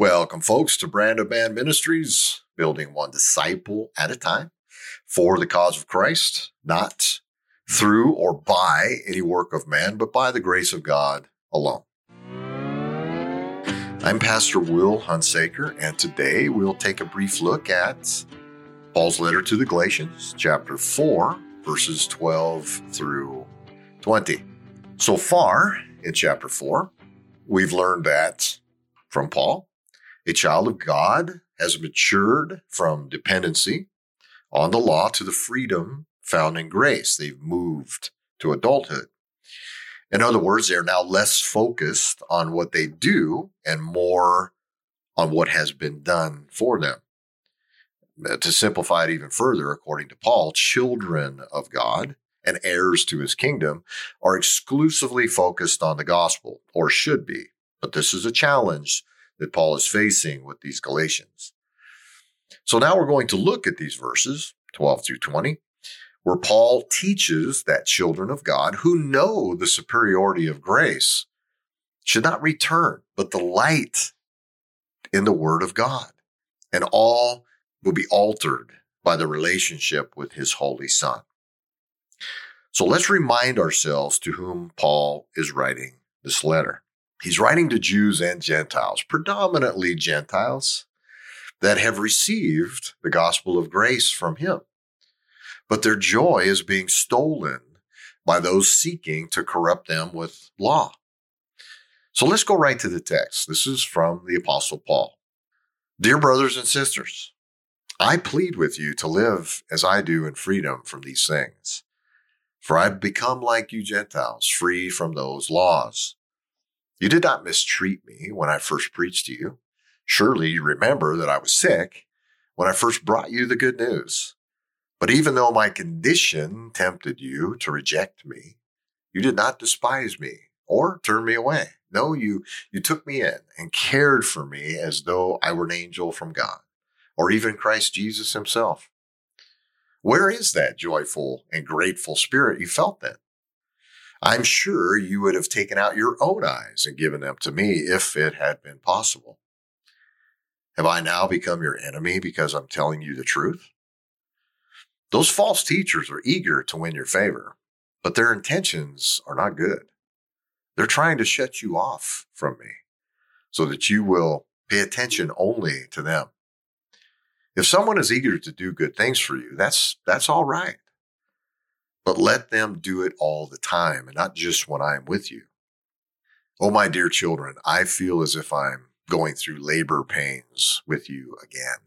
Welcome, folks, to Brand of Man Ministries, building one disciple at a time for the cause of Christ, not through or by any work of man, but by the grace of God alone. I'm Pastor Will Hunsaker, and today we'll take a brief look at Paul's letter to the Galatians, chapter 4, verses 12 through 20. So far in chapter 4, we've learned that from Paul a child of God has matured from dependency on the law to the freedom found in grace. They've moved to adulthood. In other words, they're now less focused on what they do and more on what has been done for them. Uh, to simplify it even further, according to Paul, children of God and heirs to his kingdom are exclusively focused on the gospel, or should be. But this is a challenge that Paul is facing with these Galatians. So now we're going to look at these verses, 12 through 20, where Paul teaches that children of God who know the superiority of grace should not return, but delight in the word of God. And all will be altered by the relationship with his holy son. So let's remind ourselves to whom Paul is writing this letter. He's writing to Jews and Gentiles, predominantly Gentiles, that have received the gospel of grace from him. But their joy is being stolen by those seeking to corrupt them with law. So let's go right to the text. This is from the Apostle Paul. Dear brothers and sisters, I plead with you to live as I do in freedom from these things. For I've become like you Gentiles, free from those laws. You did not mistreat me when I first preached to you. Surely you remember that I was sick when I first brought you the good news. But even though my condition tempted you to reject me, you did not despise me or turn me away. No, you, you took me in and cared for me as though I were an angel from God or even Christ Jesus himself. Where is that joyful and grateful spirit you felt then? I'm sure you would have taken out your own eyes and given them to me if it had been possible. Have I now become your enemy because I'm telling you the truth? Those false teachers are eager to win your favor, but their intentions are not good. They're trying to shut you off from me so that you will pay attention only to them. If someone is eager to do good things for you, that's, that's all right but let them do it all the time and not just when I'm with you. Oh, my dear children, I feel as if I'm going through labor pains with you again.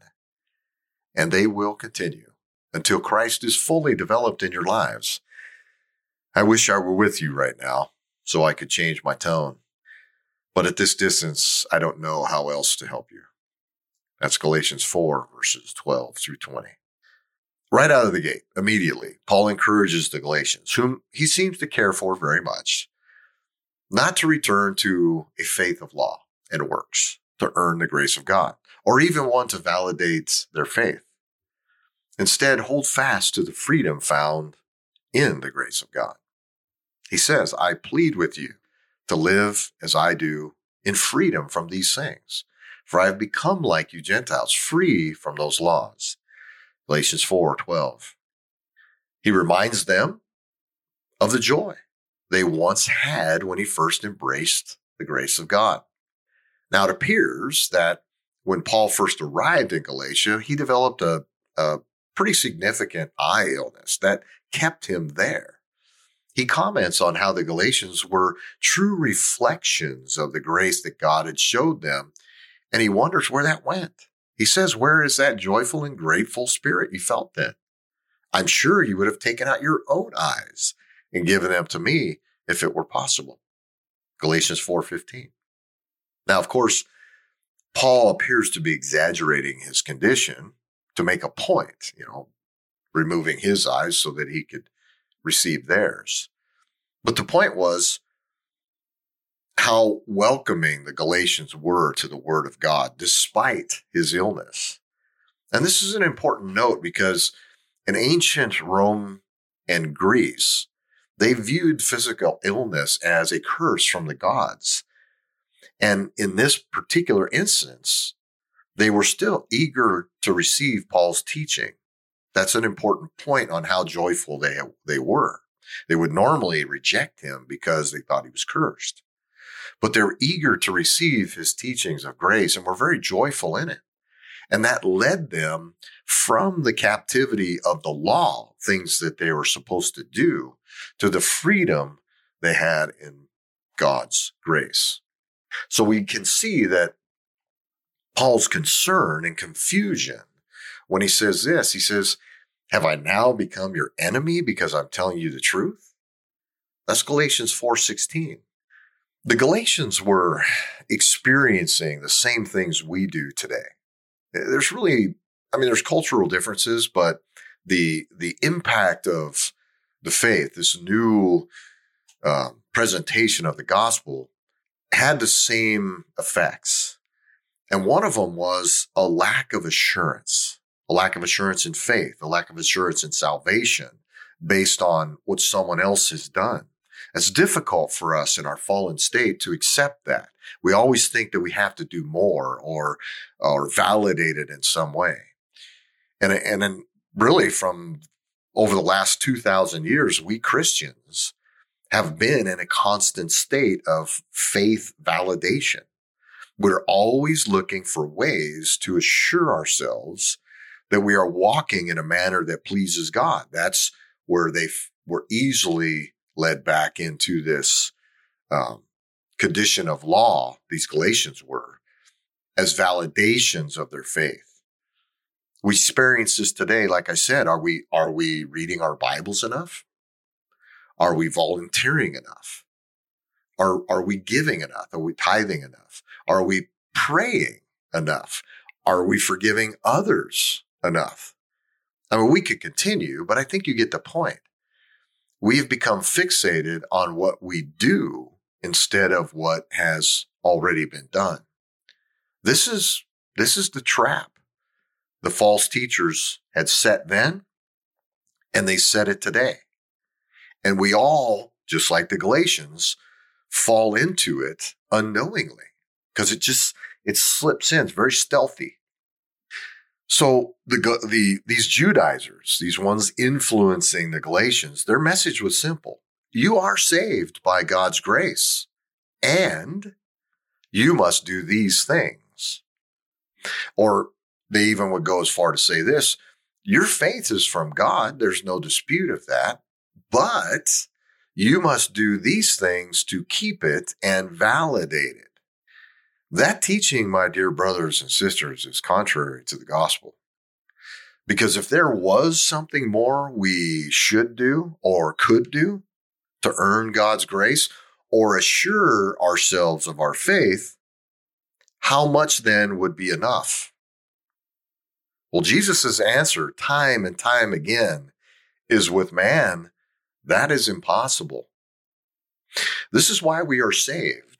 And they will continue until Christ is fully developed in your lives. I wish I were with you right now so I could change my tone. But at this distance, I don't know how else to help you. That's Galatians 4, verses 12 through 20. Right out of the gate, immediately, Paul encourages the Galatians, whom he seems to care for very much, not to return to a faith of law and works to earn the grace of God, or even one to validate their faith. Instead, hold fast to the freedom found in the grace of God. He says, I plead with you to live as I do in freedom from these things. For I have become like you Gentiles, free from those laws. Galatians 4 12. He reminds them of the joy they once had when he first embraced the grace of God. Now, it appears that when Paul first arrived in Galatia, he developed a, a pretty significant eye illness that kept him there. He comments on how the Galatians were true reflections of the grace that God had showed them, and he wonders where that went. He says, Where is that joyful and grateful spirit you felt then? I'm sure you would have taken out your own eyes and given them to me if it were possible. Galatians 4:15. Now, of course, Paul appears to be exaggerating his condition to make a point, you know, removing his eyes so that he could receive theirs. But the point was how welcoming the Galatians were to the word of God despite his illness. And this is an important note because in ancient Rome and Greece, they viewed physical illness as a curse from the gods. And in this particular instance, they were still eager to receive Paul's teaching. That's an important point on how joyful they, they were. They would normally reject him because they thought he was cursed, but they're eager to receive his teachings of grace and were very joyful in it. And that led them from the captivity of the law, things that they were supposed to do, to the freedom they had in God's grace. So we can see that Paul's concern and confusion when he says this, he says, have I now become your enemy because I'm telling you the truth? That's Galatians 4:16. The Galatians were experiencing the same things we do today. There's really I mean there's cultural differences, but the the impact of the faith, this new uh, presentation of the gospel, had the same effects. And one of them was a lack of assurance a lack of assurance in faith, a lack of assurance in salvation based on what someone else has done. It's difficult for us in our fallen state to accept that. We always think that we have to do more or, or validate it in some way. And, and then really from over the last 2000 years, we Christians have been in a constant state of faith validation. We're always looking for ways to assure ourselves that we are walking in a manner that pleases God. That's where they f- were easily led back into this um, condition of law, these Galatians were, as validations of their faith. We experience this today. Like I said, are we, are we reading our Bibles enough? Are we volunteering enough? Are, are we giving enough? Are we tithing enough? Are we praying enough? Are we forgiving others enough. I mean, we could continue, but I think you get the point. We've become fixated on what we do instead of what has already been done. This is, this is the trap the false teachers had set then, and they set it today. And we all, just like the Galatians, fall into it unknowingly because it just, it slips in. It's very stealthy. So the, the, these Judaizers, these ones influencing the Galatians, their message was simple. You are saved by God's grace and you must do these things. Or they even would go as far to say this, your faith is from God. There's no dispute of that, but you must do these things to keep it and validate it. That teaching, my dear brothers and sisters, is contrary to the gospel. Because if there was something more we should do or could do to earn God's grace or assure ourselves of our faith, how much then would be enough? Well, Jesus' answer time and time again is with man, that is impossible. This is why we are saved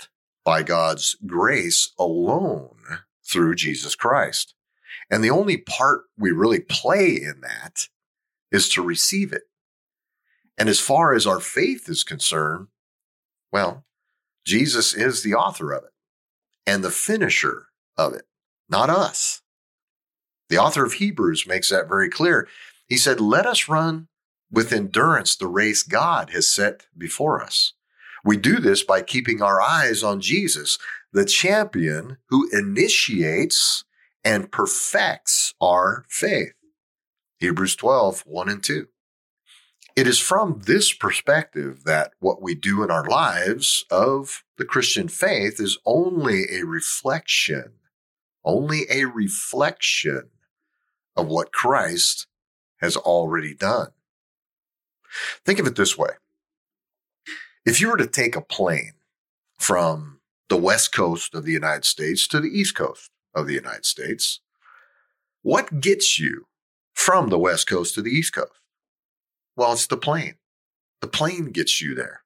by God's grace alone through Jesus Christ. And the only part we really play in that is to receive it. And as far as our faith is concerned, well, Jesus is the author of it and the finisher of it, not us. The author of Hebrews makes that very clear. He said, Let us run with endurance the race God has set before us. We do this by keeping our eyes on Jesus, the champion who initiates and perfects our faith. Hebrews 12, 1 and 2. It is from this perspective that what we do in our lives of the Christian faith is only a reflection, only a reflection of what Christ has already done. Think of it this way. If you were to take a plane from the west coast of the United States to the east coast of the United States, what gets you from the west coast to the east coast? Well, it's the plane. The plane gets you there.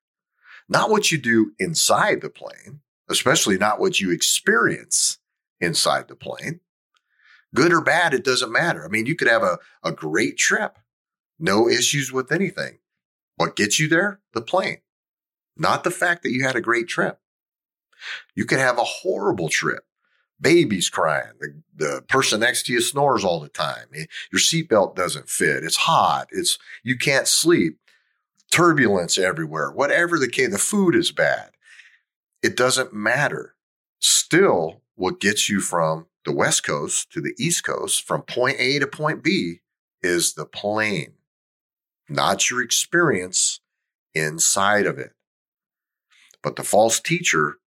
Not what you do inside the plane, especially not what you experience inside the plane. Good or bad, it doesn't matter. I mean, you could have a, a great trip, no issues with anything. What gets you there? The plane not the fact that you had a great trip. You can have a horrible trip. Baby's crying. The, the person next to you snores all the time. Your seatbelt doesn't fit. It's hot. It's, you can't sleep. Turbulence everywhere. Whatever the case, the food is bad. It doesn't matter. Still, what gets you from the West Coast to the East Coast, from point A to point B, is the plane, not your experience inside of it. But the false teacher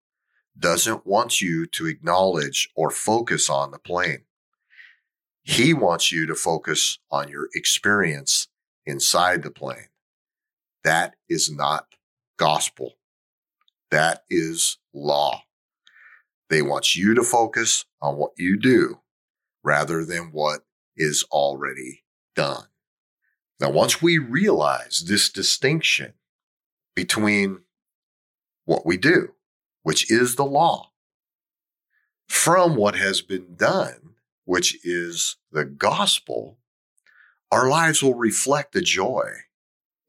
doesn't want you to acknowledge or focus on the plane. He wants you to focus on your experience inside the plane. That is not gospel. That is law. They want you to focus on what you do rather than what is already done. Now, once we realize this distinction between what we do, which is the law, from what has been done, which is the gospel, our lives will reflect the joy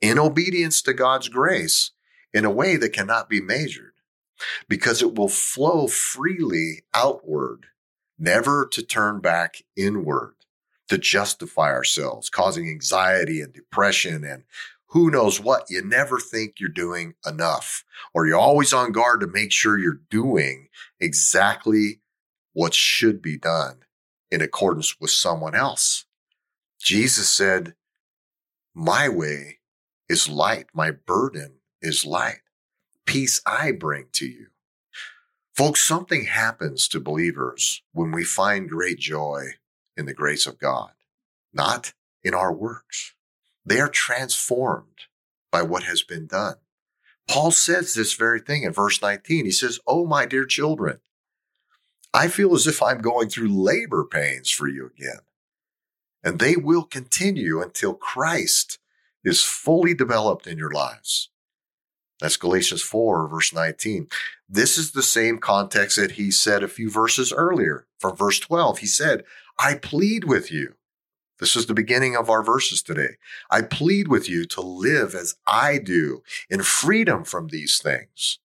in obedience to God's grace in a way that cannot be measured because it will flow freely outward, never to turn back inward to justify ourselves, causing anxiety and depression and who knows what. You never think you're doing enough, or you're always on guard to make sure you're doing exactly what should be done in accordance with someone else. Jesus said, My way is light, my burden is light peace I bring to you. Folks, something happens to believers when we find great joy in the grace of God, not in our works. They are transformed by what has been done. Paul says this very thing in verse 19. He says, Oh, my dear children, I feel as if I'm going through labor pains for you again. And they will continue until Christ is fully developed in your lives. That's Galatians 4, verse 19. This is the same context that he said a few verses earlier. From verse 12, he said, I plead with you. This is the beginning of our verses today. I plead with you to live as I do in freedom from these things.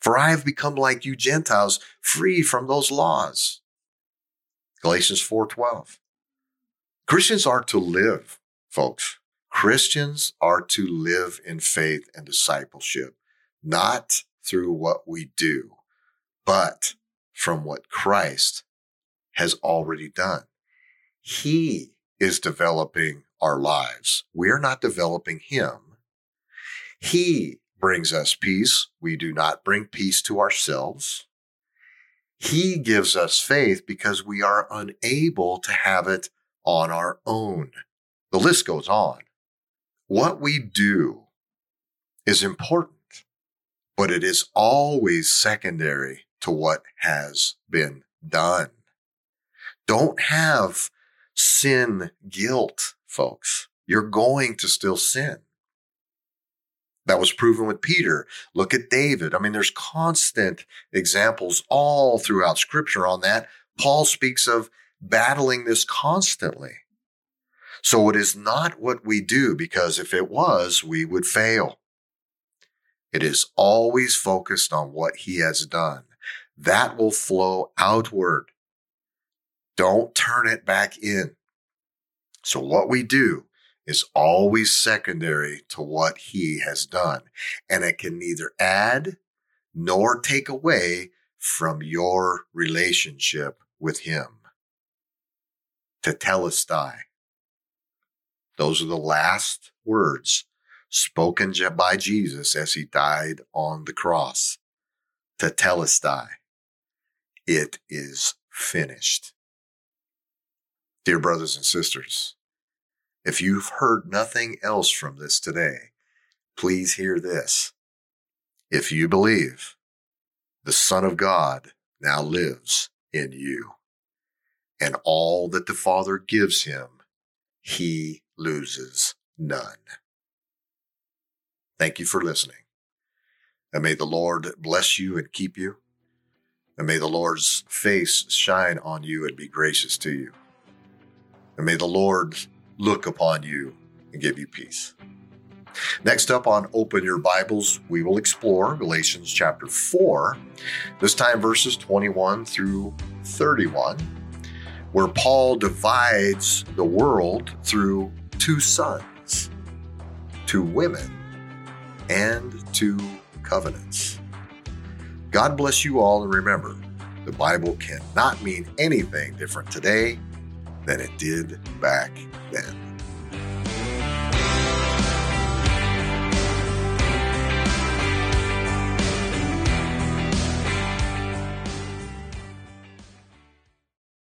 For I have become like you Gentiles, free from those laws. Galatians 4:12. Christians are to live, folks, Christians are to live in faith and discipleship, not through what we do, but from what Christ has already done. He is developing our lives. We are not developing him. He brings us peace. We do not bring peace to ourselves. He gives us faith because we are unable to have it on our own. The list goes on. What we do is important, but it is always secondary to what has been done. Don't have sin guilt, folks. You're going to still sin. That was proven with Peter. Look at David. I mean, there's constant examples all throughout scripture on that. Paul speaks of battling this constantly. So it is not what we do, because if it was, we would fail. It is always focused on what he has done. That will flow outward. Don't turn it back in. So what we do is always secondary to what he has done. And it can neither add nor take away from your relationship with him. Tetelestai. Those are the last words spoken by Jesus as he died on the cross. Tetelestai. It is finished. Dear brothers and sisters, if you've heard nothing else from this today, please hear this. If you believe, the Son of God now lives in you, and all that the Father gives him, he loses none. Thank you for listening. And may the Lord bless you and keep you. And may the Lord's face shine on you and be gracious to you. And may the Lord look upon you and give you peace. Next up on Open Your Bibles, we will explore Galatians chapter 4, this time verses 21 through 31, where Paul divides the world through two sons, two women, and two covenants. God bless you all, and remember, the Bible cannot mean anything different today than it did back then.